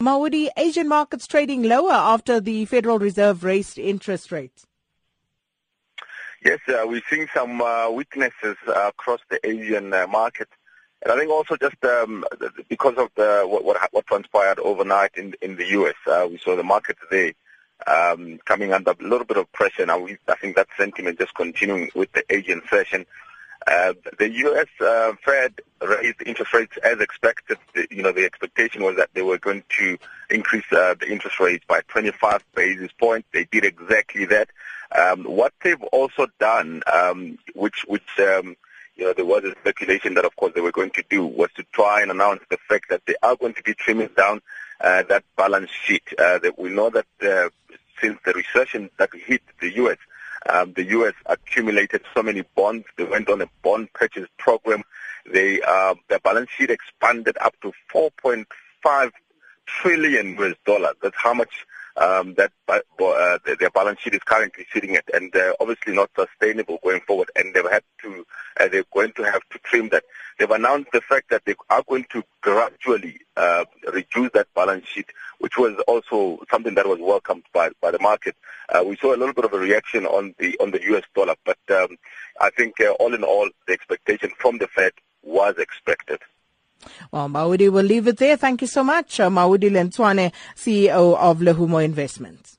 Maudi, Asian markets trading lower after the Federal Reserve raised interest rates. Yes, uh, we're seeing some uh, weaknesses uh, across the Asian uh, market. And I think also just um, because of the what, what, what, transpired overnight in, in the U.S., uh, we saw the market today um, coming under a little bit of pressure. Now, we, I think that sentiment just continuing with the Asian session. Uh, the U.S. Uh, Fed raised interest rates as expected. The, you know, the expectation was that they were going to increase uh, the interest rates by 25 basis points. They did exactly that. Um, what they've also done, um, which, which um, you know, there was a speculation that, of course, they were going to do, was to try and announce the fact that they are going to be trimming down uh, that balance sheet. Uh, that we know that uh, since the recession that hit the U.S., um, the U.S. accumulated so many bonds. They went on a bond purchase program. They, uh, their balance sheet expanded up to 4.5 trillion US dollars. That's how much um, that uh, their balance sheet is currently sitting at, and uh, obviously not sustainable going forward. And they've had to, uh, they're going to have to trim that. They've announced the fact that they are going to gradually uh, reduce that balance sheet, which was also something that was welcomed by by the market. Uh, we saw a little bit of a reaction on the on the U.S. dollar, but um, I think uh, all in all, the expectation from the Fed was expected. Well, Maudi we will leave it there. Thank you so much. Uh, Maudi Lentsoane, CEO of Lehumo Investments.